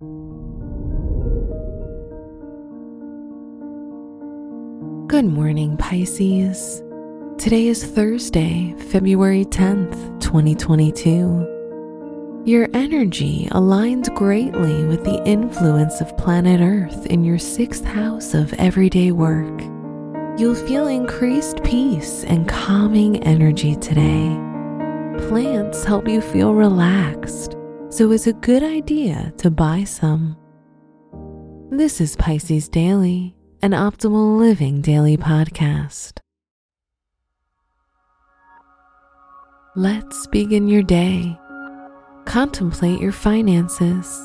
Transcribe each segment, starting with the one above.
Good morning, Pisces. Today is Thursday, February 10th, 2022. Your energy aligns greatly with the influence of planet Earth in your sixth house of everyday work. You'll feel increased peace and calming energy today. Plants help you feel relaxed, so it's a good idea to buy some. This is Pisces Daily an optimal living daily podcast. Let's begin your day. Contemplate your finances.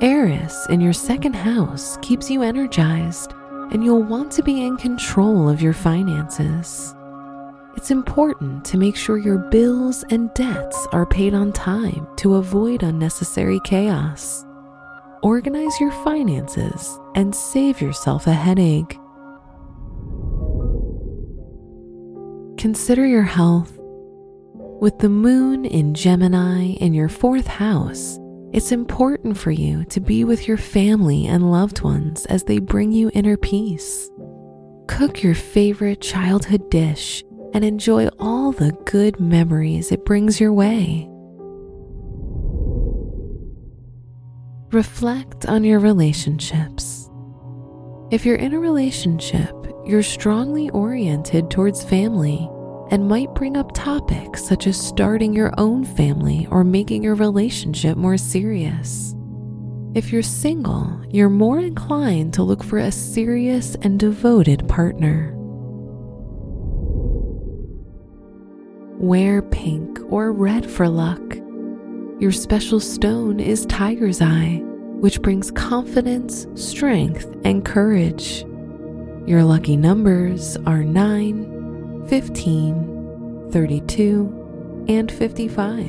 Eris in your second house keeps you energized, and you'll want to be in control of your finances. It's important to make sure your bills and debts are paid on time to avoid unnecessary chaos organize your finances and save yourself a headache. Consider your health. With the moon in Gemini in your fourth house, it's important for you to be with your family and loved ones as they bring you inner peace. Cook your favorite childhood dish and enjoy all the good memories it brings your way. Reflect on your relationships. If you're in a relationship, you're strongly oriented towards family and might bring up topics such as starting your own family or making your relationship more serious. If you're single, you're more inclined to look for a serious and devoted partner. Wear pink or red for luck your special stone is tiger's eye, which brings confidence, strength, and courage. Your lucky numbers are 9, 15, 32, and 55.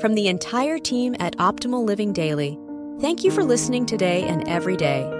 From the entire team at Optimal Living Daily, thank you for listening today and every day.